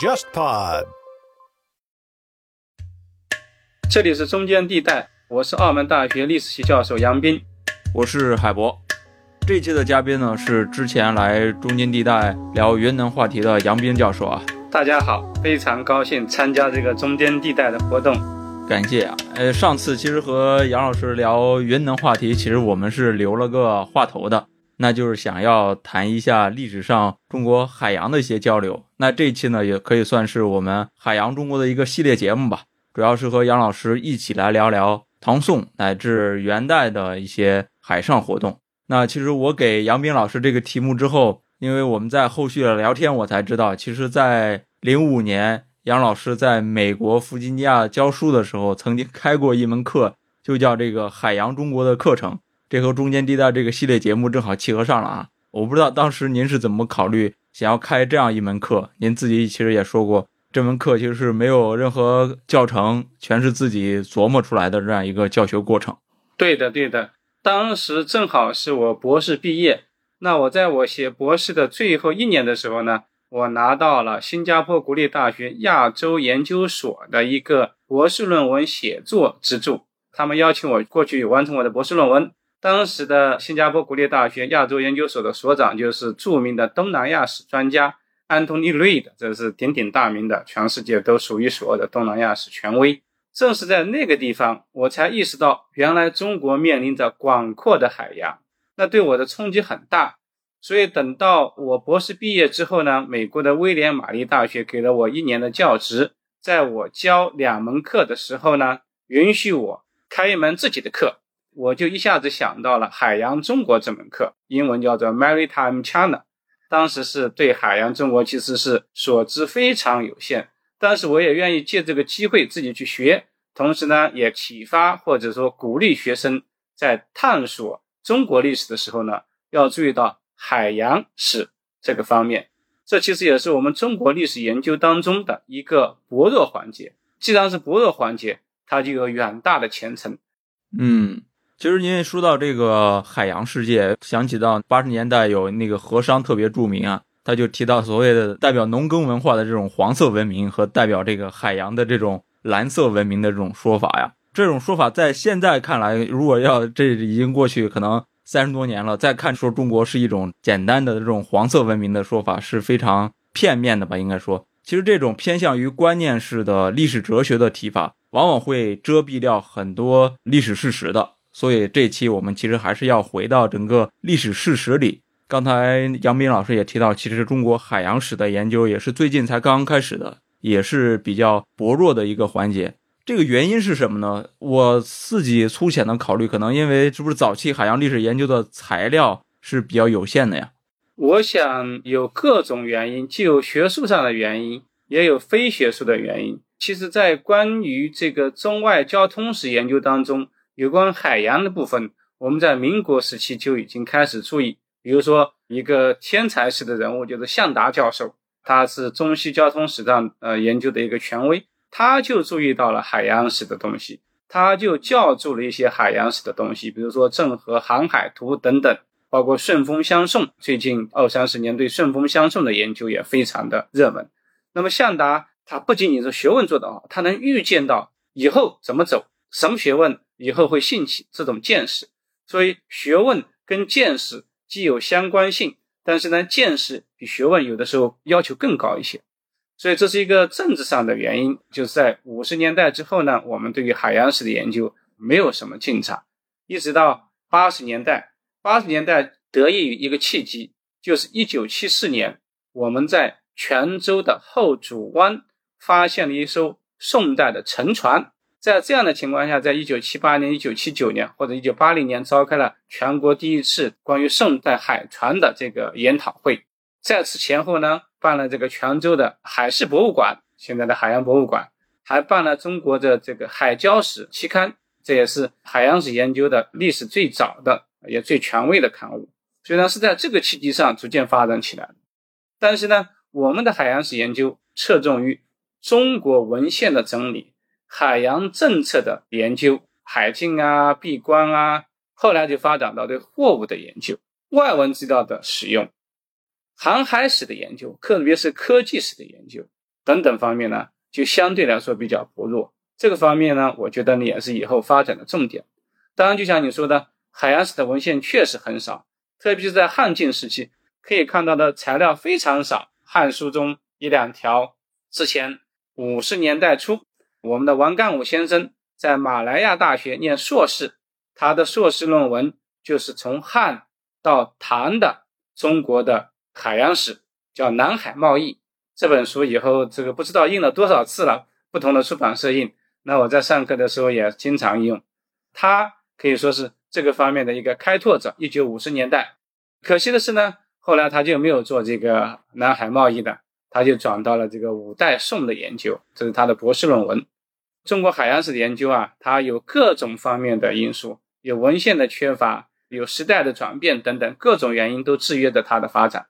JustPod。这里是中间地带，我是澳门大学历史系教授杨斌，我是海博。这期的嘉宾呢是之前来中间地带聊云南话题的杨斌教授啊。大家好，非常高兴参加这个中间地带的活动，感谢啊。呃，上次其实和杨老师聊云南话题，其实我们是留了个话头的，那就是想要谈一下历史上中国海洋的一些交流。那这一期呢，也可以算是我们海洋中国的一个系列节目吧，主要是和杨老师一起来聊聊唐宋乃至元代的一些海上活动。那其实我给杨斌老师这个题目之后。因为我们在后续的聊天，我才知道，其实，在零五年，杨老师在美国弗吉尼亚教书的时候，曾经开过一门课，就叫这个海洋中国的课程。这和中间地带这个系列节目正好契合上了啊！我不知道当时您是怎么考虑想要开这样一门课？您自己其实也说过，这门课其实是没有任何教程，全是自己琢磨出来的这样一个教学过程。对的，对的，当时正好是我博士毕业。那我在我写博士的最后一年的时候呢，我拿到了新加坡国立大学亚洲研究所的一个博士论文写作资助，他们邀请我过去完成我的博士论文。当时的新加坡国立大学亚洲研究所的所长就是著名的东南亚史专家安东尼·瑞德，这是鼎鼎大名的，全世界都数一数二的东南亚史权威。正是在那个地方，我才意识到原来中国面临着广阔的海洋。那对我的冲击很大，所以等到我博士毕业之后呢，美国的威廉玛丽大学给了我一年的教职，在我教两门课的时候呢，允许我开一门自己的课，我就一下子想到了海洋中国这门课，英文叫做 Maritime China。当时是对海洋中国其实是所知非常有限，但是我也愿意借这个机会自己去学，同时呢，也启发或者说鼓励学生在探索。中国历史的时候呢，要注意到海洋史这个方面，这其实也是我们中国历史研究当中的一个薄弱环节。既然是薄弱环节，它就有远大的前程。嗯，其实您说到这个海洋世界，想起到八十年代有那个和商特别著名啊，他就提到所谓的代表农耕文化的这种黄色文明和代表这个海洋的这种蓝色文明的这种说法呀。这种说法在现在看来，如果要这已经过去可能三十多年了，再看说中国是一种简单的这种黄色文明的说法是非常片面的吧？应该说，其实这种偏向于观念式的历史哲学的提法，往往会遮蔽掉很多历史事实的。所以这期我们其实还是要回到整个历史事实里。刚才杨斌老师也提到，其实中国海洋史的研究也是最近才刚刚开始的，也是比较薄弱的一个环节。这个原因是什么呢？我自己粗浅的考虑，可能因为是不是早期海洋历史研究的材料是比较有限的呀？我想有各种原因，既有学术上的原因，也有非学术的原因。其实，在关于这个中外交通史研究当中，有关海洋的部分，我们在民国时期就已经开始注意。比如说，一个天才式的人物就是向达教授，他是中西交通史上呃研究的一个权威。他就注意到了海洋史的东西，他就校注了一些海洋史的东西，比如说《郑和航海图》等等，包括顺风相送。最近二三十年对顺风相送的研究也非常的热门。那么向达他不仅仅是学问做得好，他能预见到以后怎么走，什么学问以后会兴起这种见识。所以学问跟见识既有相关性，但是呢，见识比学问有的时候要求更高一些。所以这是一个政治上的原因，就是在五十年代之后呢，我们对于海洋史的研究没有什么进展，一直到八十年代，八十年代得益于一个契机，就是一九七四年，我们在泉州的后渚湾发现了一艘宋代的沉船，在这样的情况下，在一九七八年、一九七九年或者一九八零年召开了全国第一次关于宋代海船的这个研讨会，在此前后呢。办了这个泉州的海事博物馆，现在的海洋博物馆，还办了中国的这个海礁史期刊，这也是海洋史研究的历史最早的也最权威的刊物。虽然，是在这个契机上逐渐发展起来的。但是呢，我们的海洋史研究侧重于中国文献的整理、海洋政策的研究、海禁啊、闭关啊，后来就发展到对货物的研究、外文资料的使用。航海史的研究，特别是科技史的研究，等等方面呢，就相对来说比较薄弱。这个方面呢，我觉得呢也是以后发展的重点。当然，就像你说的，海洋史的文献确实很少，特别是在汉晋时期，可以看到的材料非常少，《汉书》中一两条。之前五十年代初，我们的王干武先生在马来亚大学念硕士，他的硕士论文就是从汉到唐的中国的海洋史，叫《南海贸易》这本书。以后这个不知道印了多少次了，不同的出版社印。那我在上课的时候也经常用。他可以说是这个方面的一个开拓者。一九五十年代，可惜的是呢，后来他就没有做这个南海贸易的。他就转到了这个五代宋的研究，这是他的博士论文。中国海洋史的研究啊，它有各种方面的因素，有文献的缺乏，有时代的转变等等各种原因都制约着它的发展。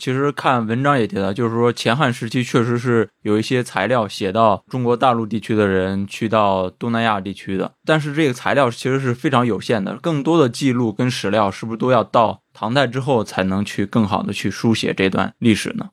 其实看文章也提到，就是说前汉时期确实是有一些材料写到中国大陆地区的人去到东南亚地区的，但是这个材料其实是非常有限的，更多的记录跟史料是不是都要到唐代之后才能去更好的去书写这段历史呢？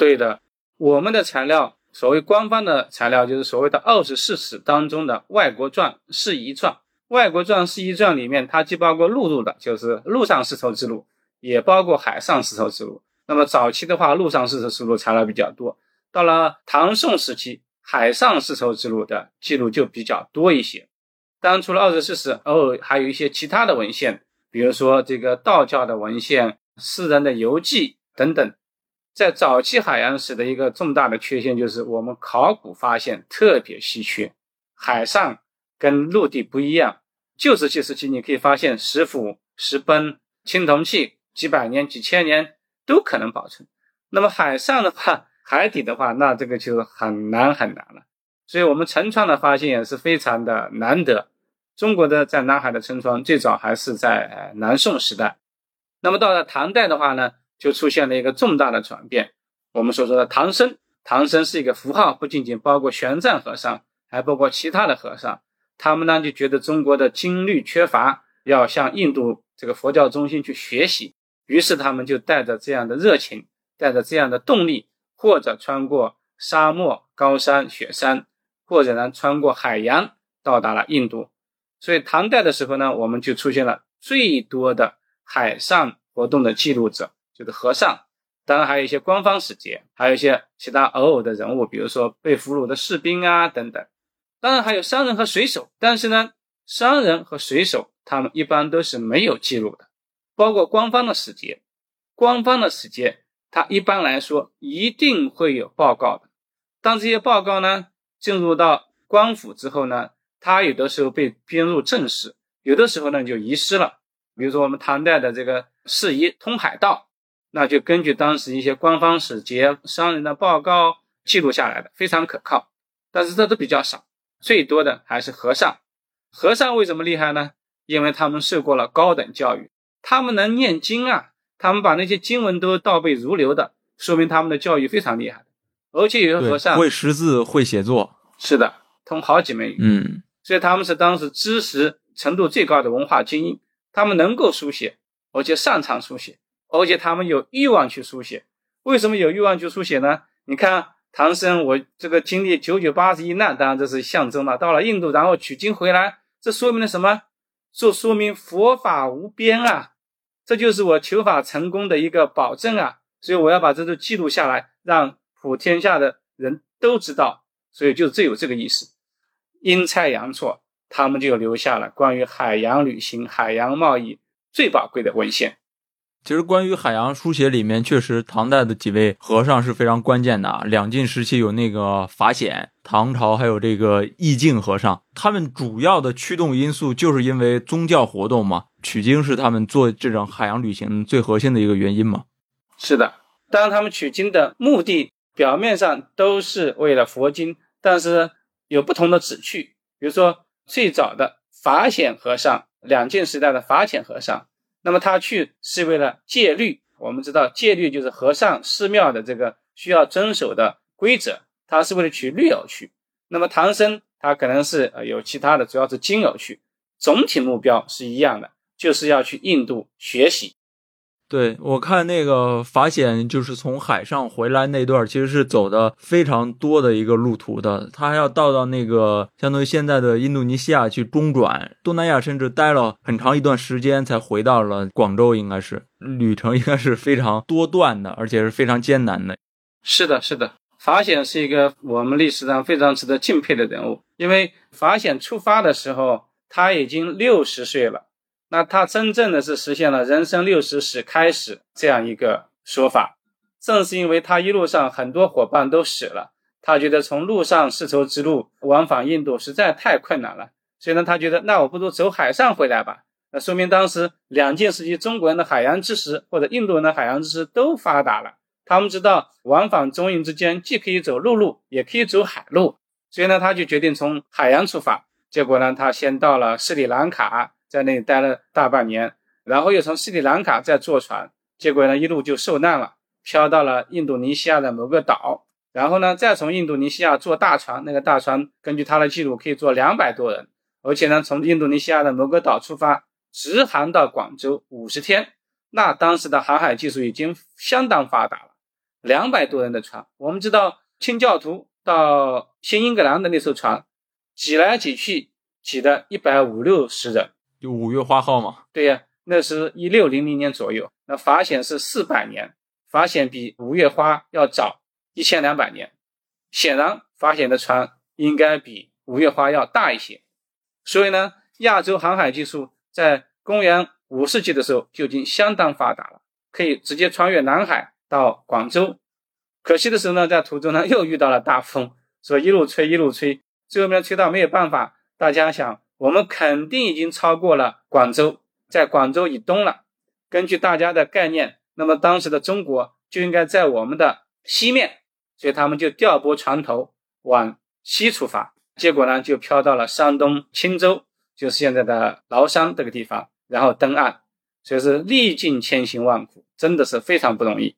对的，我们的材料，所谓官方的材料，就是所谓的二十四史当中的外国传、事宜传。外国传、事宜传里面，它既包括陆路的，就是陆上丝绸之路，也包括海上丝绸之路。那么早期的话，陆上丝绸之路材料比较多。到了唐宋时期，海上丝绸之路的记录就比较多一些。当然，除了二十四史，偶尔还有一些其他的文献，比如说这个道教的文献、诗人的游记等等。在早期海洋史的一个重大的缺陷就是，我们考古发现特别稀缺。海上跟陆地不一样，旧石器时期你可以发现石斧、石崩、青铜器，几百年、几千年都可能保存。那么海上的话，海底的话，那这个就很难很难了。所以，我们沉船的发现也是非常的难得。中国的在南海的沉船最早还是在南宋时代。那么到了唐代的话呢？就出现了一个重大的转变。我们所说的唐僧，唐僧是一个符号，不仅仅包括玄奘和尚，还包括其他的和尚。他们呢就觉得中国的经律缺乏，要向印度这个佛教中心去学习。于是他们就带着这样的热情，带着这样的动力，或者穿过沙漠、高山、雪山，或者呢穿过海洋，到达了印度。所以唐代的时候呢，我们就出现了最多的海上活动的记录者。就是和尚，当然还有一些官方使节，还有一些其他偶尔的人物，比如说被俘虏的士兵啊等等。当然还有商人和水手，但是呢，商人和水手他们一般都是没有记录的，包括官方的使节，官方的使节他一般来说一定会有报告的。当这些报告呢进入到官府之后呢，他有的时候被编入正史，有的时候呢就遗失了。比如说我们唐代的这个《四夷通海道》。那就根据当时一些官方使节、商人的报告记录下来的，非常可靠。但是这都比较少，最多的还是和尚。和尚为什么厉害呢？因为他们受过了高等教育，他们能念经啊，他们把那些经文都倒背如流的，说明他们的教育非常厉害。而且有些和尚会识字、会写作，是的，通好几门语。嗯，所以他们是当时知识程度最高的文化精英，他们能够书写，而且擅长书写。而且他们有欲望去书写，为什么有欲望去书写呢？你看唐僧，我这个经历九九八十一难，当然这是象征了。到了印度，然后取经回来，这说明了什么？这说明佛法无边啊！这就是我求法成功的一个保证啊！所以我要把这都记录下来，让普天下的人都知道。所以就只有这个意思。阴差阳错，他们就留下了关于海洋旅行、海洋贸易最宝贵的文献。其实，关于海洋书写里面，确实唐代的几位和尚是非常关键的啊。两晋时期有那个法显，唐朝还有这个义净和尚，他们主要的驱动因素就是因为宗教活动嘛。取经是他们做这种海洋旅行最核心的一个原因嘛。是的，当他们取经的目的表面上都是为了佛经，但是有不同的旨趣。比如说最早的法显和尚，两晋时代的法显和尚。那么他去是为了戒律，我们知道戒律就是和尚寺庙的这个需要遵守的规则，他是为了取律而去。那么唐僧他可能是呃有其他的，主要是经而去，总体目标是一样的，就是要去印度学习。对我看那个法显就是从海上回来那段，其实是走的非常多的一个路途的。他还要到到那个相当于现在的印度尼西亚去中转，东南亚甚至待了很长一段时间才回到了广州，应该是旅程应该是非常多段的，而且是非常艰难的。是的，是的，法显是一个我们历史上非常值得敬佩的人物，因为法显出发的时候他已经六十岁了。那他真正的是实现了人生六十始开始这样一个说法，正是因为他一路上很多伙伴都死了，他觉得从陆上丝绸之路往返印度实在太困难了，所以呢，他觉得那我不如走海上回来吧。那说明当时两晋时期中国人的海洋知识或者印度人的海洋知识都发达了，他们知道往返中印之间既可以走陆路，也可以走海路，所以呢，他就决定从海洋出发。结果呢，他先到了斯里兰卡。在那里待了大半年，然后又从斯里兰卡再坐船，结果呢一路就受难了，漂到了印度尼西亚的某个岛，然后呢再从印度尼西亚坐大船，那个大船根据他的记录可以坐两百多人，而且呢从印度尼西亚的某个岛出发，直航到广州五十天，那当时的航海技术已经相当发达了，两百多人的船，我们知道清教徒到新英格兰的那艘船，挤来挤去挤的一百五六十人。就五月花号嘛，对呀，那是一六零零年左右。那法显是四百年，法显比五月花要早一千两百年。显然，法显的船应该比五月花要大一些。所以呢，亚洲航海技术在公元五世纪的时候就已经相当发达了，可以直接穿越南海到广州。可惜的是呢，在途中呢又遇到了大风，所以一路吹一路吹，最后面吹到没有办法，大家想。我们肯定已经超过了广州，在广州以东了。根据大家的概念，那么当时的中国就应该在我们的西面，所以他们就调拨船头往西出发。结果呢，就飘到了山东青州，就是现在的崂山这个地方，然后登岸。所以是历尽千辛万苦，真的是非常不容易。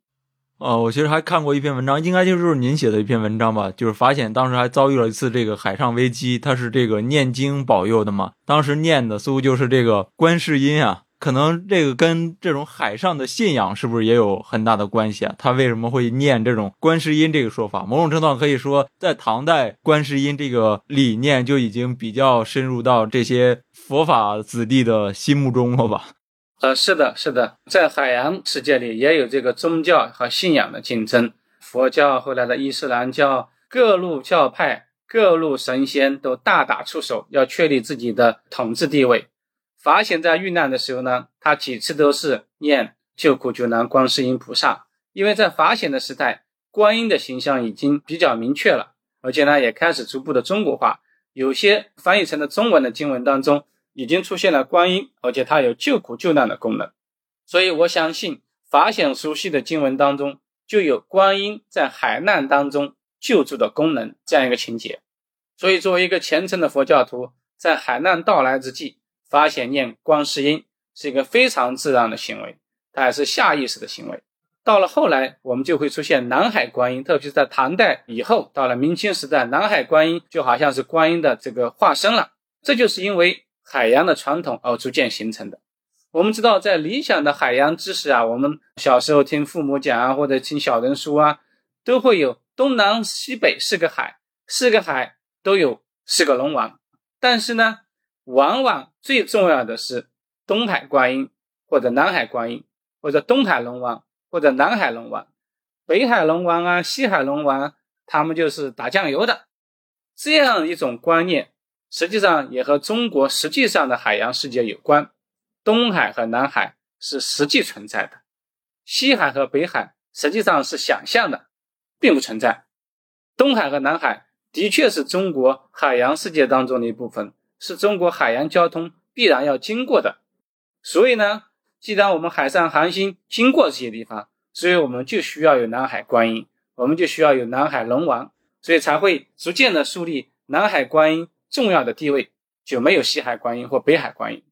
呃，我其实还看过一篇文章，应该就是您写的一篇文章吧？就是发现当时还遭遇了一次这个海上危机，他是这个念经保佑的嘛？当时念的似乎就是这个观世音啊，可能这个跟这种海上的信仰是不是也有很大的关系啊？他为什么会念这种观世音这个说法？某种程度上可以说，在唐代，观世音这个理念就已经比较深入到这些佛法子弟的心目中了吧？呃，是的，是的，在海洋世界里也有这个宗教和信仰的竞争。佛教后来的伊斯兰教，各路教派、各路神仙都大打出手，要确立自己的统治地位。法显在遇难的时候呢，他几次都是念救苦救难观世音菩萨，因为在法显的时代，观音的形象已经比较明确了，而且呢，也开始逐步的中国化，有些翻译成了中文的经文当中。已经出现了观音，而且它有救苦救难的功能，所以我相信法显熟悉的经文当中就有观音在海难当中救助的功能这样一个情节。所以作为一个虔诚的佛教徒，在海难到来之际，法显念观世音是一个非常自然的行为，它还是下意识的行为。到了后来，我们就会出现南海观音，特别是在唐代以后，到了明清时代，南海观音就好像是观音的这个化身了。这就是因为。海洋的传统而逐渐形成的。我们知道，在理想的海洋知识啊，我们小时候听父母讲啊，或者听小人书啊，都会有东南西北四个海，四个海都有四个龙王。但是呢，往往最重要的是东海观音，或者南海观音，或者东海龙王，或者南海龙王。北海龙王啊，西海龙王，他们就是打酱油的，这样一种观念。实际上也和中国实际上的海洋世界有关，东海和南海是实际存在的，西海和北海实际上是想象的，并不存在。东海和南海的确是中国海洋世界当中的一部分，是中国海洋交通必然要经过的。所以呢，既然我们海上航行经过这些地方，所以我们就需要有南海观音，我们就需要有南海龙王，所以才会逐渐的树立南海观音。重要的地位就没有西海观音或北海观音。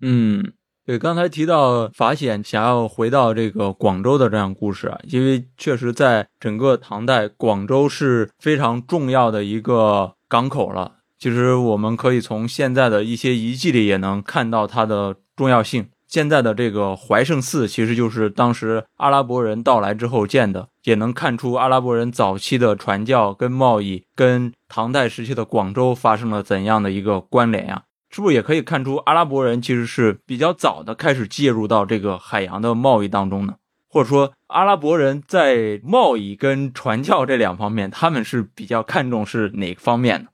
嗯，对，刚才提到法显想要回到这个广州的这样故事啊，因为确实在整个唐代，广州是非常重要的一个港口了。其实我们可以从现在的一些遗迹里也能看到它的重要性。现在的这个怀圣寺，其实就是当时阿拉伯人到来之后建的，也能看出阿拉伯人早期的传教跟贸易，跟唐代时期的广州发生了怎样的一个关联呀？是不是也可以看出阿拉伯人其实是比较早的开始介入到这个海洋的贸易当中呢？或者说，阿拉伯人在贸易跟传教这两方面，他们是比较看重是哪个方面呢？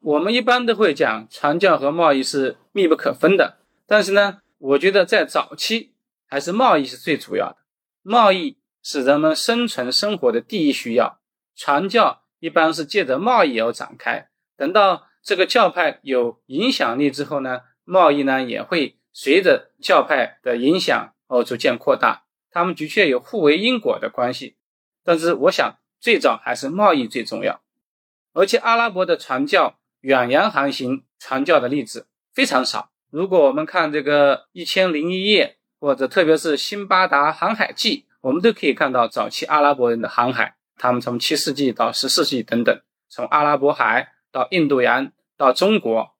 我们一般都会讲传教和贸易是密不可分的，但是呢？我觉得在早期还是贸易是最主要的，贸易是人们生存生活的第一需要。传教一般是借着贸易而展开，等到这个教派有影响力之后呢，贸易呢也会随着教派的影响而逐渐扩大。他们的确有互为因果的关系，但是我想最早还是贸易最重要。而且阿拉伯的传教远洋航行传教的例子非常少。如果我们看这个《一千零一夜》，或者特别是《辛巴达航海记》，我们都可以看到早期阿拉伯人的航海，他们从七世纪到十世纪等等，从阿拉伯海到印度洋到中国。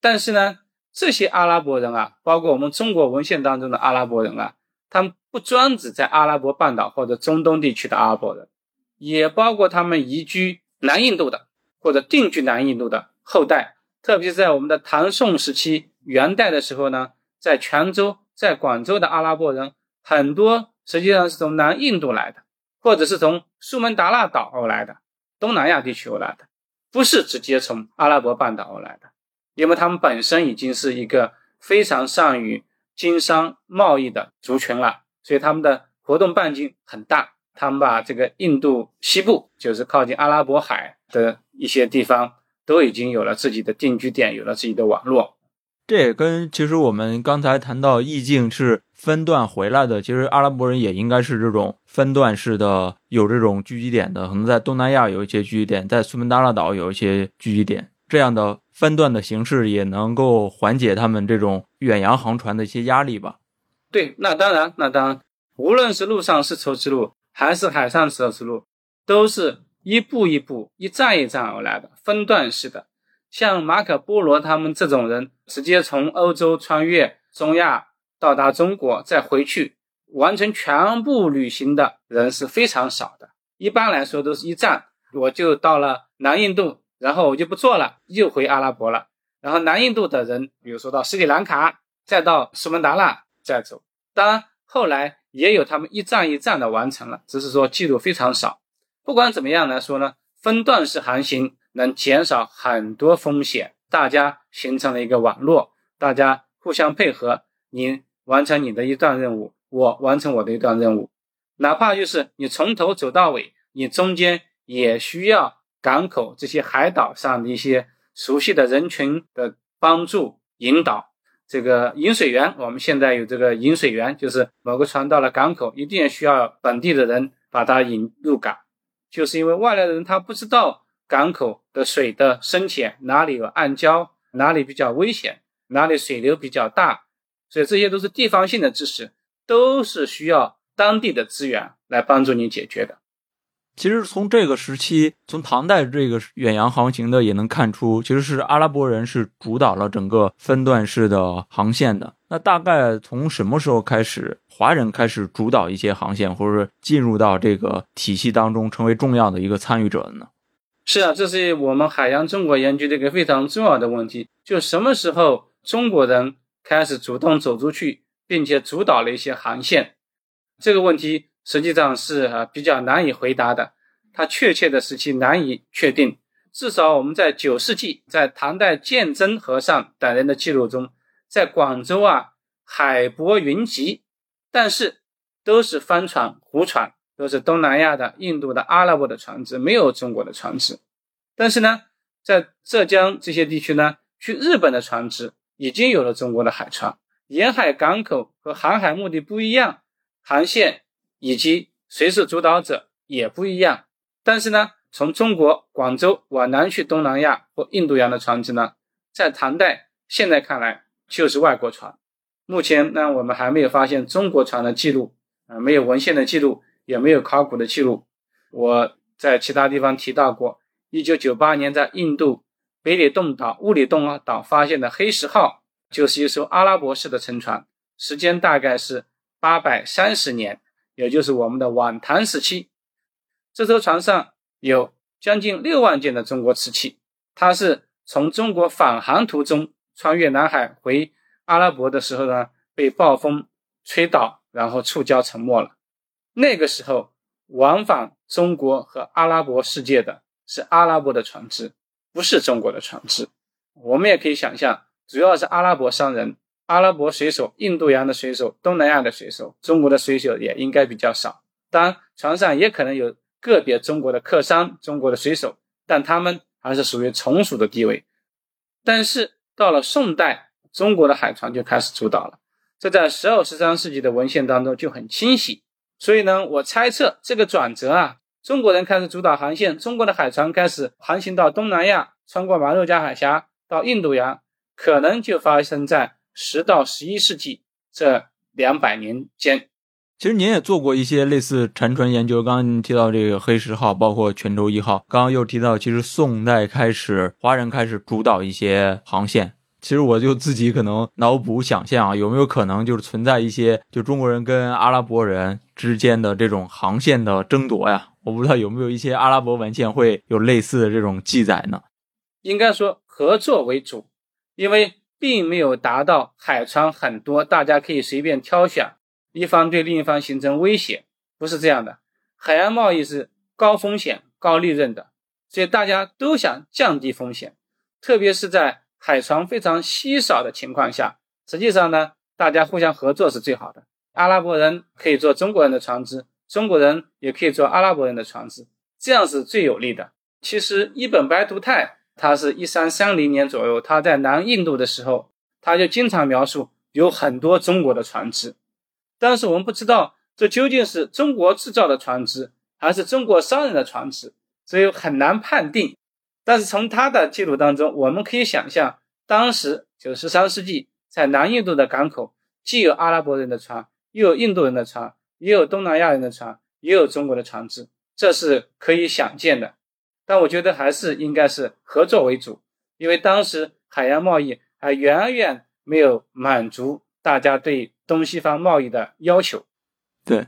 但是呢，这些阿拉伯人啊，包括我们中国文献当中的阿拉伯人啊，他们不专指在阿拉伯半岛或者中东地区的阿拉伯人，也包括他们移居南印度的或者定居南印度的后代，特别是在我们的唐宋时期。元代的时候呢，在泉州、在广州的阿拉伯人很多，实际上是从南印度来的，或者是从苏门答腊岛而来的，东南亚地区而来的，不是直接从阿拉伯半岛而来的，因为他们本身已经是一个非常善于经商贸易的族群了，所以他们的活动半径很大。他们把这个印度西部，就是靠近阿拉伯海的一些地方，都已经有了自己的定居点，有了自己的网络。这也跟其实我们刚才谈到意境是分段回来的，其实阿拉伯人也应该是这种分段式的，有这种聚集点的，可能在东南亚有一些聚集点，在苏门答腊岛有一些聚集点，这样的分段的形式也能够缓解他们这种远洋航船的一些压力吧。对，那当然，那当然，无论是陆上丝绸之路还是海上丝绸之路，都是一步一步、一站一站而来的，分段式的。像马可·波罗他们这种人，直接从欧洲穿越中亚到达中国再回去，完成全部旅行的人是非常少的。一般来说都是一站，我就到了南印度，然后我就不做了，又回阿拉伯了。然后南印度的人，比如说到斯里兰卡，再到苏门答腊再走。当然后来也有他们一站一站的完成了，只是说记录非常少。不管怎么样来说呢，分段式航行。能减少很多风险，大家形成了一个网络，大家互相配合，你完成你的一段任务，我完成我的一段任务，哪怕就是你从头走到尾，你中间也需要港口这些海岛上的一些熟悉的人群的帮助引导。这个引水员，我们现在有这个引水员，就是某个船到了港口，一定需要本地的人把它引入港，就是因为外来的人他不知道。港口的水的深浅，哪里有暗礁，哪里比较危险，哪里水流比较大，所以这些都是地方性的知识，都是需要当地的资源来帮助你解决的。其实从这个时期，从唐代这个远洋航行的也能看出，其实是阿拉伯人是主导了整个分段式的航线的。那大概从什么时候开始，华人开始主导一些航线，或者说进入到这个体系当中，成为重要的一个参与者的呢？是啊，这是我们海洋中国研究的一个非常重要的问题。就什么时候中国人开始主动走出去，并且主导了一些航线？这个问题实际上是啊比较难以回答的。它确切的时期难以确定。至少我们在九世纪，在唐代鉴真和尚等人的记录中，在广州啊海泊云集，但是都是帆船、湖船。都是东南亚的、印度的、阿拉伯的船只，没有中国的船只。但是呢，在浙江这些地区呢，去日本的船只已经有了中国的海船。沿海港口和航海目的不一样，航线以及谁是主导者也不一样。但是呢，从中国广州往南去东南亚或印度洋的船只呢，在唐代现在看来就是外国船。目前呢，我们还没有发现中国船的记录，啊，没有文献的记录。也没有考古的记录。我在其他地方提到过，一九九八年在印度北里洞岛、乌里洞啊岛发现的“黑石号”就是一艘阿拉伯式的沉船，时间大概是八百三十年，也就是我们的晚唐时期。这艘船上有将近六万件的中国瓷器，它是从中国返航途中穿越南海回阿拉伯的时候呢，被暴风吹倒，然后触礁沉没了。那个时候往返中国和阿拉伯世界的是阿拉伯的船只，不是中国的船只。我们也可以想象，主要是阿拉伯商人、阿拉伯水手、印度洋的水手、东南亚的水手，中国的水手也应该比较少。当然，船上也可能有。个别中国的客商、中国的水手，但他们还是属于从属的地位。但是到了宋代，中国的海船就开始主导了，这在十二、十三世纪的文献当中就很清晰。所以呢，我猜测这个转折啊，中国人开始主导航线，中国的海船开始航行到东南亚，穿过马六甲海峡到印度洋，可能就发生在十到十一世纪这两百年间。其实您也做过一些类似沉船研究，刚刚您提到这个黑石号，包括泉州一号，刚刚又提到，其实宋代开始华人开始主导一些航线。其实我就自己可能脑补想象啊，有没有可能就是存在一些就中国人跟阿拉伯人之间的这种航线的争夺呀？我不知道有没有一些阿拉伯文献会有类似的这种记载呢？应该说合作为主，因为并没有达到海船很多，大家可以随便挑选。一方对另一方形成威胁，不是这样的。海洋贸易是高风险高利润的，所以大家都想降低风险，特别是在海船非常稀少的情况下。实际上呢，大家互相合作是最好的。阿拉伯人可以做中国人的船只，中国人也可以做阿拉伯人的船只，这样是最有利的。其实一本白图泰，他是一三三零年左右，他在南印度的时候，他就经常描述有很多中国的船只。但是我们不知道这究竟是中国制造的船只，还是中国商人的船只，所以很难判定。但是从他的记录当中，我们可以想象，当时就十三世纪，在南印度的港口，既有阿拉伯人的船，又有印度人的船，也有东南亚人的船，也有中国的船只，这是可以想见的。但我觉得还是应该是合作为主，因为当时海洋贸易还远远没有满足大家对。东西方贸易的要求，对，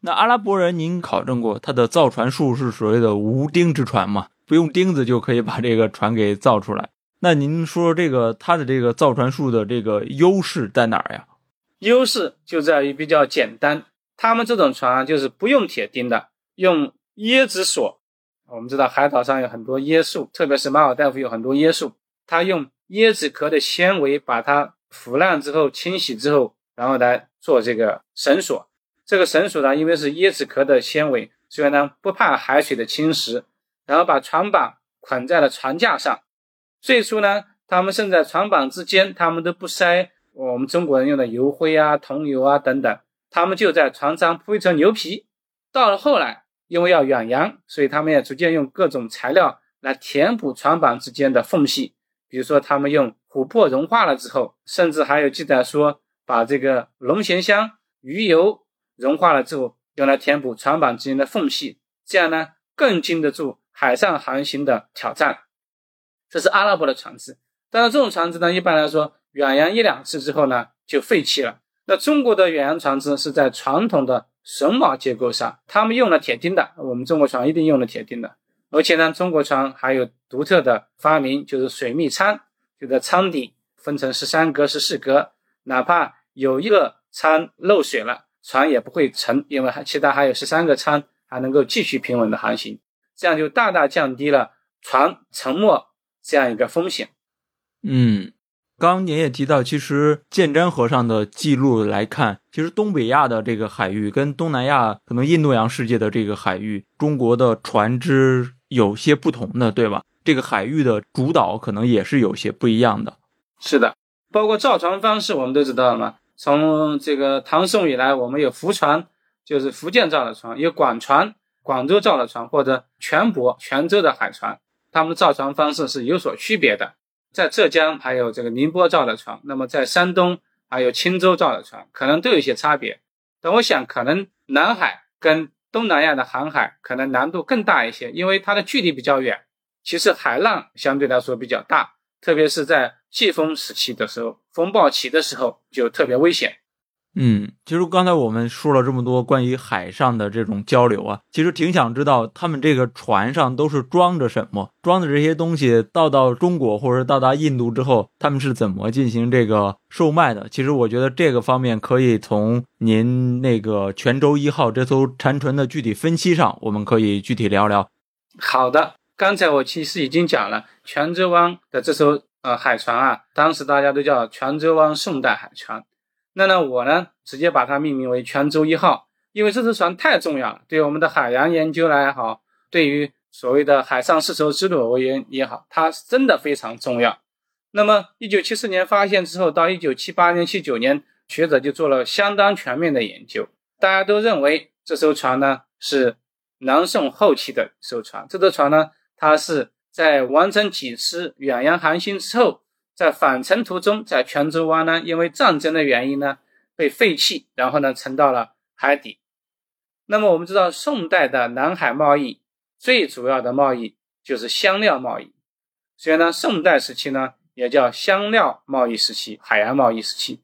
那阿拉伯人您考证过他的造船术是所谓的无钉之船吗？不用钉子就可以把这个船给造出来？那您说这个它的这个造船术的这个优势在哪儿呀？优势就在于比较简单，他们这种船就是不用铁钉的，用椰子锁。我们知道海岛上有很多椰树，特别是马尔代夫有很多椰树，他用椰子壳的纤维把它腐烂之后清洗之后。然后来做这个绳索，这个绳索呢，因为是椰子壳的纤维，所以呢不怕海水的侵蚀。然后把船板捆在了船架上。最初呢，他们甚至在船板之间，他们都不塞我们中国人用的油灰啊、桐油啊等等，他们就在船上铺一层牛皮。到了后来，因为要远洋，所以他们也逐渐用各种材料来填补船板之间的缝隙。比如说，他们用琥珀融化了之后，甚至还有记载说。把这个龙涎香、鱼油融化了之后，用来填补船板之间的缝隙，这样呢更经得住海上航行的挑战。这是阿拉伯的船只，但是这种船只呢，一般来说远洋一两次之后呢就废弃了。那中国的远洋船只是在传统的榫卯结构上，他们用了铁钉的，我们中国船一定用了铁钉的。而且呢，中国船还有独特的发明，就是水密舱，就在舱底分成十三格、十四格，哪怕有一个舱漏水了，船也不会沉，因为还其他还有十三个舱还能够继续平稳的航行，这样就大大降低了船沉没这样一个风险。嗯，刚刚您也提到，其实鉴真和尚的记录来看，其实东北亚的这个海域跟东南亚可能印度洋世界的这个海域，中国的船只有些不同的，对吧？这个海域的主导可能也是有些不一样的。是的，包括造船方式，我们都知道了嘛？从这个唐宋以来，我们有福船，就是福建造的船；有广船，广州造的船，或者全舶、泉州的海船，他们造船方式是有所区别的。在浙江还有这个宁波造的船，那么在山东还有青州造的船，可能都有一些差别。但我想，可能南海跟东南亚的航海可能难度更大一些，因为它的距离比较远，其实海浪相对来说比较大，特别是在。季风时期的时候，风暴起的时候就特别危险。嗯，其实刚才我们说了这么多关于海上的这种交流啊，其实挺想知道他们这个船上都是装着什么，装的这些东西到到中国或者到达印度之后，他们是怎么进行这个售卖的？其实我觉得这个方面可以从您那个泉州一号这艘沉船的具体分析上，我们可以具体聊聊。好的，刚才我其实已经讲了泉州湾的这艘呃海船啊，当时大家都叫泉州湾宋代海船。那呢，我呢直接把它命名为泉州一号，因为这艘船太重要了，对我们的海洋研究来也好，对于所谓的海上丝绸之路而言也好，它是真的非常重要。那么，一九七四年发现之后，到一九七八年、七九年，学者就做了相当全面的研究，大家都认为这艘船呢是南宋后期的一艘船。这艘船呢，它是在完成几次远洋航行之后。在返程途中，在泉州湾呢，因为战争的原因呢，被废弃，然后呢，沉到了海底。那么我们知道，宋代的南海贸易最主要的贸易就是香料贸易，所以呢，宋代时期呢，也叫香料贸易时期、海洋贸易时期。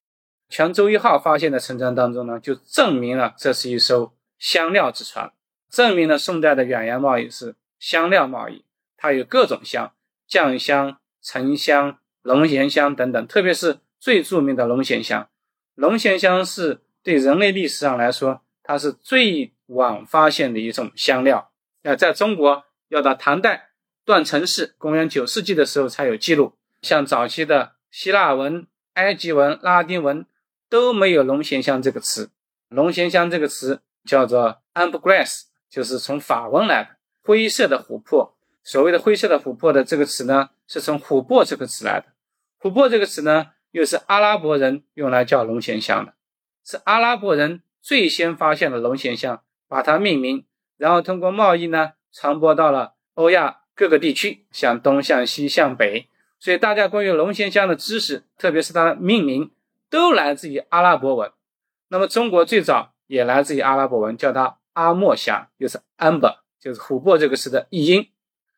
泉州一号发现的沉船当中呢，就证明了这是一艘香料之船，证明了宋代的远洋贸易是香料贸易，它有各种香，酱香、沉香。龙涎香等等，特别是最著名的龙涎香。龙涎香是对人类历史上来说，它是最晚发现的一种香料。那在中国，要到唐代段成式公元九世纪的时候才有记录。像早期的希腊文、埃及文、拉丁文都没有龙涎香这个词。龙涎香这个词叫做 ambergris，就是从法文来的，灰色的琥珀。所谓的灰色的琥珀的这个词呢，是从琥珀这个词来的。琥珀这个词呢，又是阿拉伯人用来叫龙涎香的，是阿拉伯人最先发现了龙涎香，把它命名，然后通过贸易呢，传播到了欧亚各个地区，向东、向西、向北。所以大家关于龙涎香的知识，特别是它的命名，都来自于阿拉伯文。那么中国最早也来自于阿拉伯文，叫它阿莫香，就是 amber，就是琥珀这个词的译音。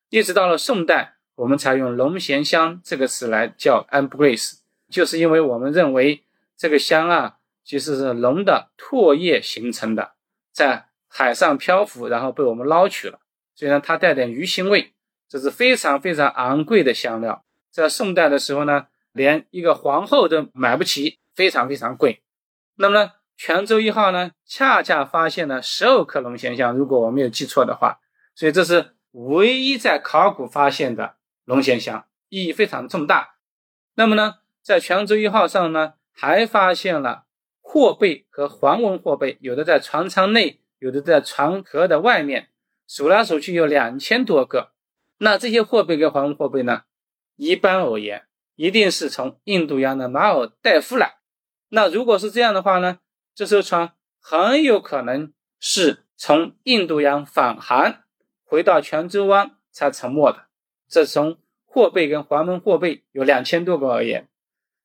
一直到了宋代。我们才用龙涎香这个词来叫 ambergris，就是因为我们认为这个香啊，其实是龙的唾液形成的，在海上漂浮，然后被我们捞取了，所以呢，它带点鱼腥味，这是非常非常昂贵的香料。在宋代的时候呢，连一个皇后都买不起，非常非常贵。那么呢，泉州一号呢，恰恰发现了十二克龙涎香，如果我没有记错的话，所以这是唯一在考古发现的。龙涎香意义非常重大。那么呢，在泉州一号上呢，还发现了货贝和黄纹货贝，有的在船舱内，有的在船壳的外面，数来数去有两千多个。那这些货贝跟黄纹货贝呢，一般而言，一定是从印度洋的马尔代夫来。那如果是这样的话呢，这艘船很有可能是从印度洋返航，回到泉州湾才沉没的。这从货贝跟黄纹货贝有两千多个而言，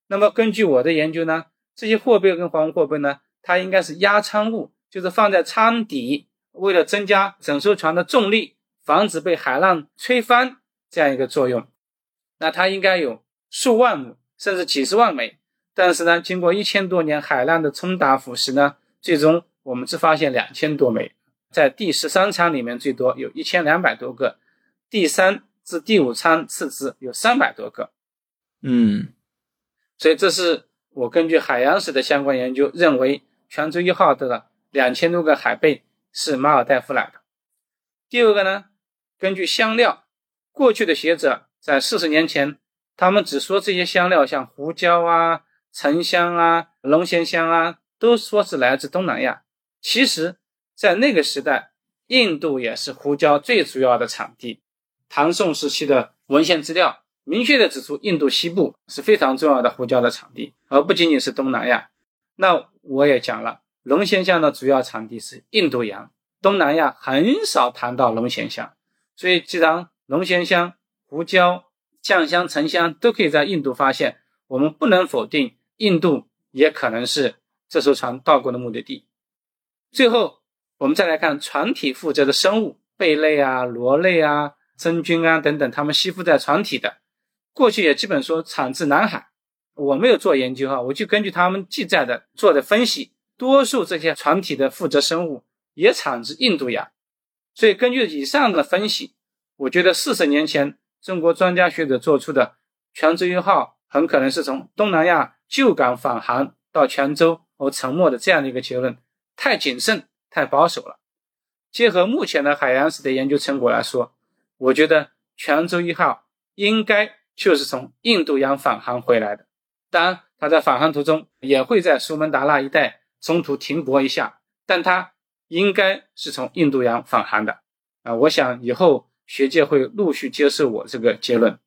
那么根据我的研究呢，这些货贝跟黄纹货贝呢，它应该是压舱物，就是放在舱底，为了增加整艘船的重力，防止被海浪吹翻这样一个作用。那它应该有数万亩，甚至几十万枚。但是呢，经过一千多年海浪的冲打腐蚀呢，最终我们只发现两千多枚，在第十三舱里面最多有一千两百多个，第三。至第五舱次之有三百多个，嗯，所以这是我根据海洋史的相关研究认为，泉州一号的两千多个海贝是马尔代夫来的。第二个呢，根据香料，过去的学者在四十年前，他们只说这些香料像胡椒啊、沉香啊、龙涎香啊，都说是来自东南亚。其实，在那个时代，印度也是胡椒最主要的产地。唐宋时期的文献资料明确的指出，印度西部是非常重要的胡椒的产地，而不仅仅是东南亚。那我也讲了，龙涎香的主要产地是印度洋，东南亚很少谈到龙涎香。所以，既然龙涎香、胡椒、酱香、沉香都可以在印度发现，我们不能否定印度也可能是这艘船到过的目的地。最后，我们再来看船体负责的生物，贝类啊、螺类啊。真菌啊等等，它们吸附在船体的，过去也基本说产自南海。我没有做研究哈，我就根据他们记载的做的分析，多数这些船体的负责生物也产自印度洋，所以根据以上的分析，我觉得四十年前中国专家学者做出的泉州一号很可能是从东南亚旧港返航到泉州而沉没的这样的一个结论，太谨慎、太保守了。结合目前的海洋史的研究成果来说，我觉得泉州一号应该就是从印度洋返航回来的。当然，它在返航途中也会在苏门答腊一带中途停泊一下，但它应该是从印度洋返航的。啊，我想以后学界会陆续接受我这个结论。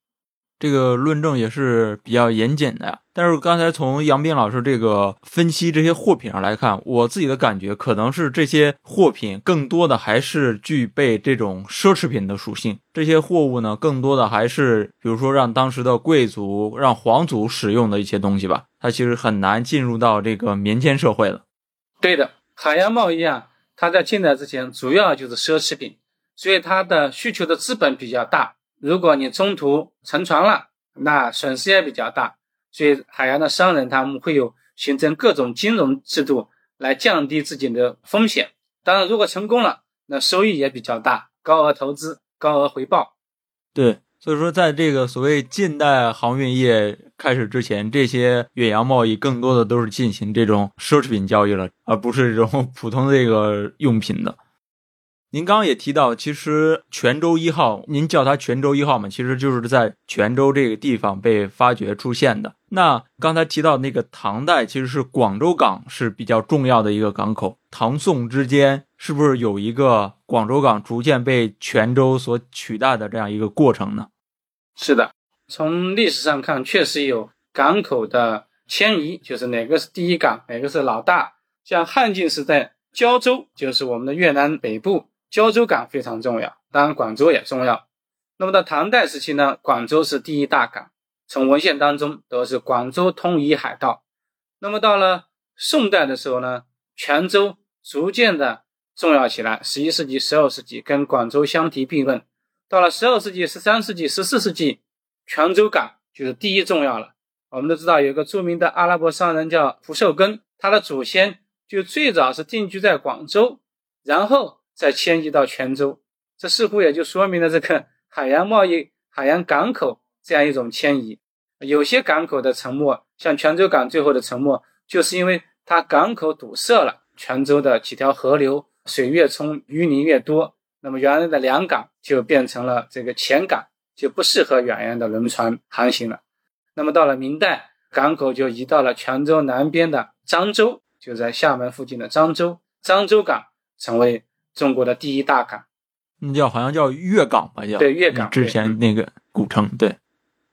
这个论证也是比较严谨的呀。但是刚才从杨斌老师这个分析这些货品上来看，我自己的感觉可能是这些货品更多的还是具备这种奢侈品的属性。这些货物呢，更多的还是比如说让当时的贵族、让皇族使用的一些东西吧。它其实很难进入到这个民间社会了。对的，海洋贸易啊，它在进来之前主要就是奢侈品，所以它的需求的资本比较大。如果你中途沉船了，那损失也比较大，所以海洋的商人他们会有形成各种金融制度来降低自己的风险。当然，如果成功了，那收益也比较大，高额投资，高额回报。对，所以说在这个所谓近代航运业开始之前，这些远洋贸易更多的都是进行这种奢侈品交易了，而不是这种普通这个用品的。您刚刚也提到，其实泉州一号，您叫它泉州一号嘛，其实就是在泉州这个地方被发掘出现的。那刚才提到那个唐代，其实是广州港是比较重要的一个港口。唐宋之间，是不是有一个广州港逐渐被泉州所取代的这样一个过程呢？是的，从历史上看，确实有港口的迁移，就是哪个是第一港，哪个是老大。像汉晋时代，胶州就是我们的越南北部。胶州港非常重要，当然广州也重要。那么到唐代时期呢，广州是第一大港，从文献当中都是广州通夷海道。那么到了宋代的时候呢，泉州逐渐的重要起来。十一世纪、十二世纪跟广州相提并论。到了十二世纪、十三世纪、十四世纪，泉州港就是第一重要了。我们都知道有个著名的阿拉伯商人叫福寿根，他的祖先就最早是定居在广州，然后。再迁移到泉州，这似乎也就说明了这个 海洋贸易、海洋港口这样一种迁移。有些港口的沉没，像泉州港最后的沉没，就是因为它港口堵塞了，泉州的几条河流水越冲淤泥越多，那么原来的良港就变成了这个浅港，就不适合远洋的轮船航行了。那么到了明代，港口就移到了泉州南边的漳州，就在厦门附近的漳州，漳州港成为。中国的第一大港，那叫好像叫粤港吧，叫对粤港之前那个古称。对，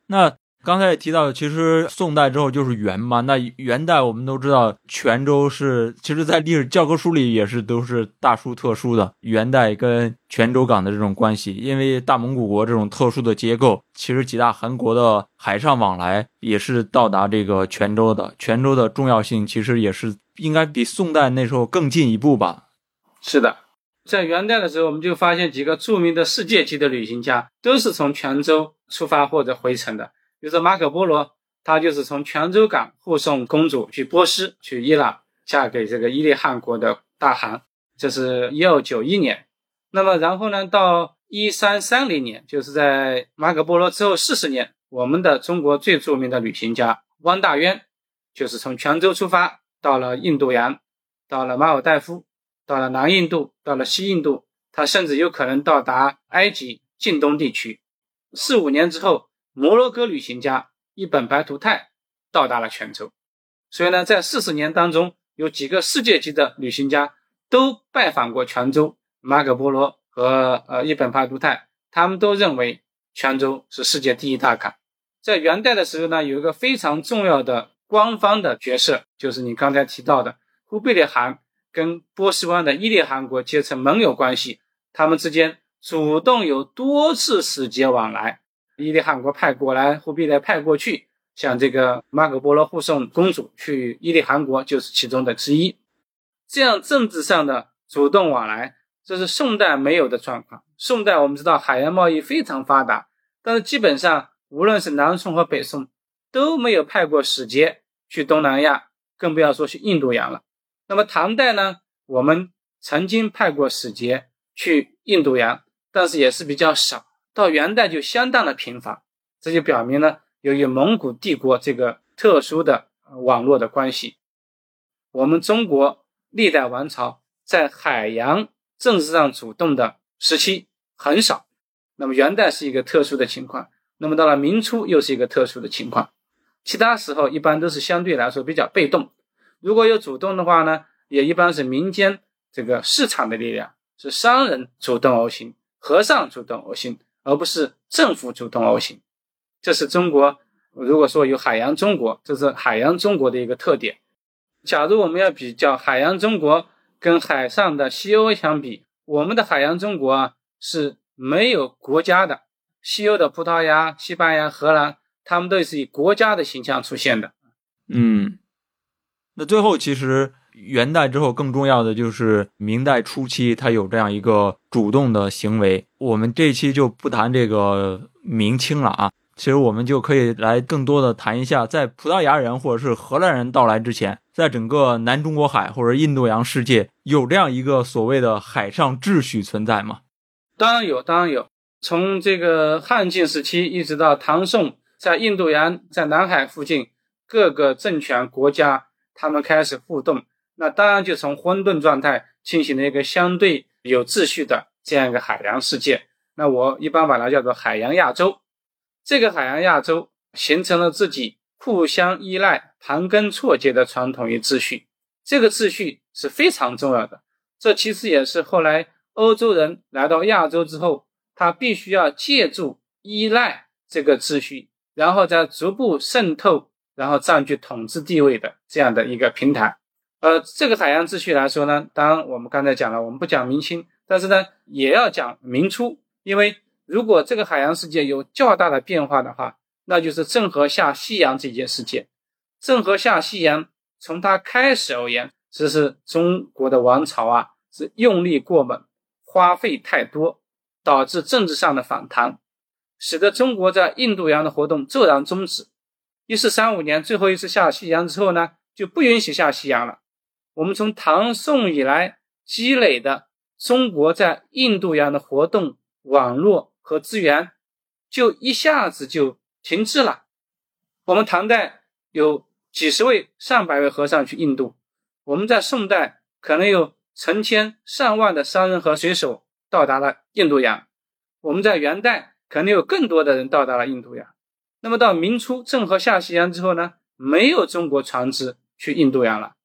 那刚才也提到，其实宋代之后就是元嘛。那元代我们都知道，泉州是其实在历史教科书里也是都是大书特书的。元代跟泉州港的这种关系，因为大蒙古国这种特殊的结构，其实几大汗国的海上往来也是到达这个泉州的。泉州的重要性其实也是应该比宋代那时候更进一步吧。是的。在元代的时候，我们就发现几个著名的世界级的旅行家都是从泉州出发或者回程的。比如说马可波罗，他就是从泉州港护送公主去波斯、去伊朗，嫁给这个伊利汗国的大汗。这是一二九一年。那么然后呢，到一三三零年，就是在马可波罗之后四十年，我们的中国最著名的旅行家汪大渊，就是从泉州出发，到了印度洋，到了马尔代夫。到了南印度，到了西印度，他甚至有可能到达埃及近东地区。四五年之后，摩洛哥旅行家一本白图泰到达了泉州。所以呢，在四十年当中，有几个世界级的旅行家都拜访过泉州。马可波罗和呃一本白图泰，他们都认为泉州是世界第一大港。在元代的时候呢，有一个非常重要的官方的角色，就是你刚才提到的忽必烈汗。跟波斯湾的伊利汗国结成盟友关系，他们之间主动有多次使节往来，伊利汗国派过来，忽必烈派过去，像这个马可波罗护送公主去伊利汗国就是其中的之一。这样政治上的主动往来，这是宋代没有的状况。宋代我们知道海洋贸易非常发达，但是基本上无论是南宋和北宋，都没有派过使节去东南亚，更不要说去印度洋了。那么唐代呢，我们曾经派过使节去印度洋，但是也是比较少。到元代就相当的频繁，这就表明了由于蒙古帝国这个特殊的网络的关系，我们中国历代王朝在海洋政治上主动的时期很少。那么元代是一个特殊的情况，那么到了明初又是一个特殊的情况，其他时候一般都是相对来说比较被动。如果有主动的话呢，也一般是民间这个市场的力量，是商人主动而行，和尚主动而行，而不是政府主动而行。这是中国如果说有海洋中国，这是海洋中国的一个特点。假如我们要比较海洋中国跟海上的西欧相比，我们的海洋中国啊是。没有国家的，西欧的葡萄牙、西班牙、荷兰，他们都是以国家的形象出现的。嗯，那最后其实元代之后更重要的就是明代初期，它有这样一个主动的行为。我们这期就不谈这个明清了啊，其实我们就可以来更多的谈一下，在葡萄牙人或者是荷兰人到来之前，在整个南中国海或者印度洋世界，有这样一个所谓的海上秩序存在吗？当然有，当然有。从这个汉晋时期一直到唐宋，在印度洋、在南海附近各个政权国家，他们开始互动。那当然就从混沌状态进行了一个相对有秩序的这样一个海洋世界。那我一般把它叫做海洋亚洲。这个海洋亚洲形成了自己互相依赖、盘根错节的传统与秩序。这个秩序是非常重要的。这其实也是后来。欧洲人来到亚洲之后，他必须要借助依赖这个秩序，然后再逐步渗透，然后占据统治地位的这样的一个平台。呃，这个海洋秩序来说呢，当然我们刚才讲了，我们不讲明清，但是呢，也要讲明初，因为如果这个海洋世界有较大的变化的话，那就是郑和下西洋这件事件。郑和下西洋，从它开始而言，只是中国的王朝啊，是用力过猛。花费太多，导致政治上的反弹，使得中国在印度洋的活动骤然终止。一四三五年最后一次下西洋之后呢，就不允许下西洋了。我们从唐宋以来积累的中国在印度洋的活动网络和资源，就一下子就停滞了。我们唐代有几十位、上百位和尚去印度，我们在宋代可能有。成千上万的商人和水手到达了印度洋。我们在元代肯定有更多的人到达了印度洋。那么到明初郑和下西洋之后呢，没有中国船只去印度洋了。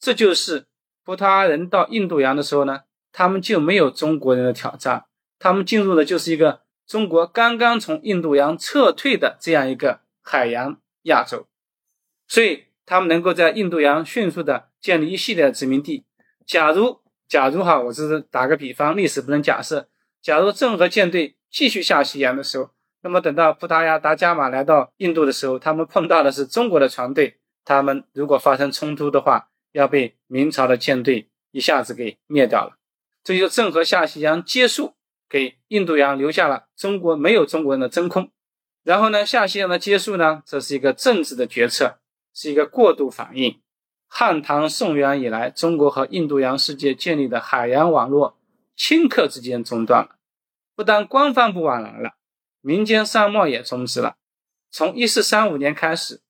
这就是葡萄牙人到印度洋的时候呢，他们就没有中国人的挑战，他们进入的就是一个中国刚刚从印度洋撤退的这样一个海洋亚洲，所以他们能够在印度洋迅速的建立一系列殖民地。假如，假如哈，我只是打个比方，历史不能假设。假如郑和舰队继续下西洋的时候，那么等到葡萄牙达伽马来到印度的时候，他们碰到的是中国的船队，他们如果发生冲突的话，要被明朝的舰队一下子给灭掉了。这就郑和下西洋结束，给印度洋留下了中国没有中国人的真空。然后呢，下西洋的结束呢，这是一个政治的决策，是一个过度反应。汉唐宋元以来，中国和印度洋世界建立的海洋网络顷刻之间中断了。不但官方不往来了，民间商贸也终止了。从一四三五年开始，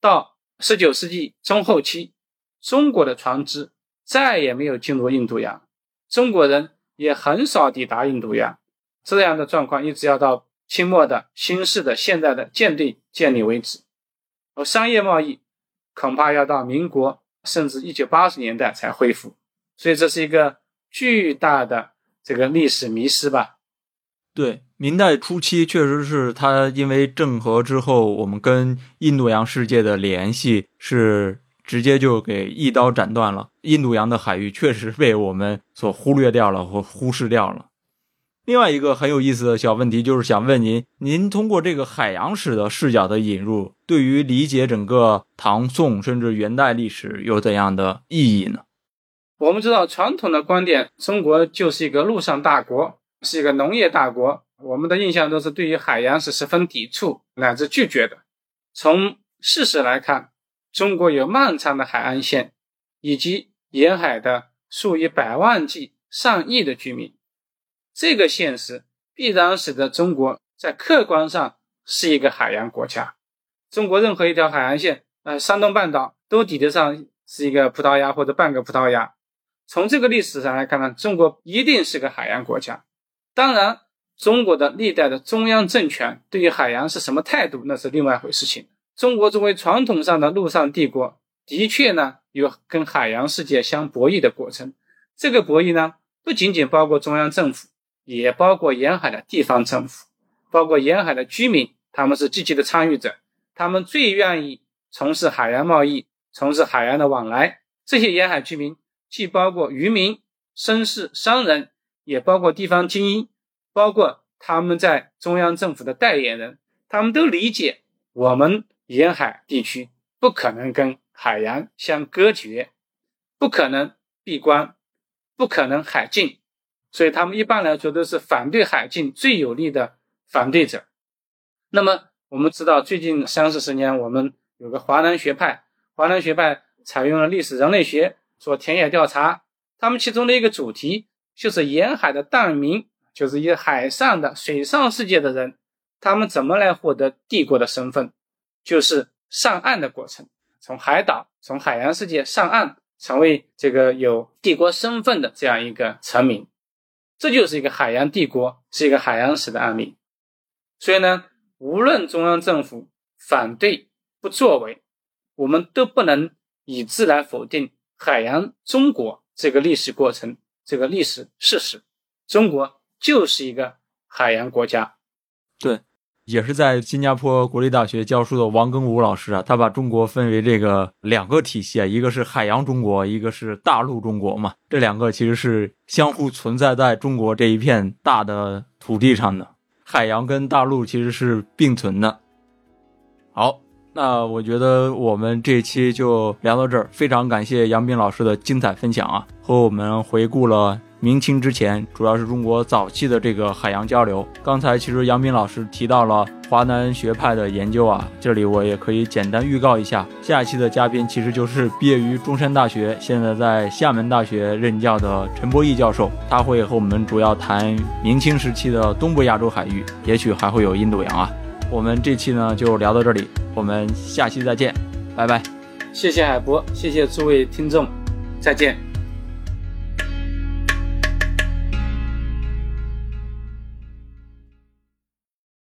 到十九世纪中后期，中国的船只再也没有进入印度洋，中国人也很少抵达印度洋。这样的状况一直要到清末的新式的现代的舰队建立为止。而商业贸易恐怕要到民国。甚至一九八十年代才恢复，所以这是一个巨大的这个历史迷失吧？对，明代初期确实是他因为郑和之后，我们跟印度洋世界的联系是直接就给一刀斩断了，印度洋的海域确实被我们所忽略掉了或忽视掉了。另外一个很有意思的小问题，就是想问您：您通过这个海洋史的视角的引入，对于理解整个唐宋甚至元代历史有怎样的意义呢？我们知道，传统的观点，中国就是一个陆上大国，是一个农业大国。我们的印象都是对于海洋是十分抵触乃至拒绝的。从事实来看，中国有漫长的海岸线，以及沿海的数以百万计、上亿的居民。这个现实必然使得中国在客观上是一个海洋国家。中国任何一条海岸线，呃，山东半岛都抵得上是一个葡萄牙或者半个葡萄牙。从这个历史上来看呢，中国一定是个海洋国家。当然，中国的历代的中央政权对于海洋是什么态度，那是另外一回事情。中国作为传统上的陆上帝国，的确呢有跟海洋世界相博弈的过程。这个博弈呢，不仅仅包括中央政府，也包括沿海的地方政府，包括沿海的居民，他们是积极的参与者，他们最愿意从事海洋贸易，从事海洋的往来。这些沿海居民既包括渔民、绅士、商人，也包括地方精英，包括他们在中央政府的代言人，他们都理解我们。沿海地区不可能跟海洋相隔绝，不可能闭关，不可能海禁，所以他们一般来说都是反对海禁最有力的反对者。那么我们知道，最近三四十年，我们有个华南学派，华南学派采用了历史人类学做田野调查，他们其中的一个主题就是沿海的荡民，就是一海上的水上世界的人，他们怎么来获得帝国的身份。就是上岸的过程，从海岛、从海洋世界上岸，成为这个有帝国身份的这样一个臣民，这就是一个海洋帝国，是一个海洋史的案例。所以呢，无论中央政府反对不作为，我们都不能以自来否定海洋中国这个历史过程、这个历史事实。中国就是一个海洋国家。对。也是在新加坡国立大学教书的王庚武老师啊，他把中国分为这个两个体系啊，一个是海洋中国，一个是大陆中国嘛。这两个其实是相互存在在中国这一片大的土地上的，海洋跟大陆其实是并存的。好，那我觉得我们这期就聊到这儿，非常感谢杨斌老师的精彩分享啊，和我们回顾了。明清之前，主要是中国早期的这个海洋交流。刚才其实杨斌老师提到了华南学派的研究啊，这里我也可以简单预告一下，下一期的嘉宾其实就是毕业于中山大学，现在在厦门大学任教的陈博义教授，他会和我们主要谈明清时期的东部亚洲海域，也许还会有印度洋啊。我们这期呢就聊到这里，我们下期再见，拜拜。谢谢海波，谢谢诸位听众，再见。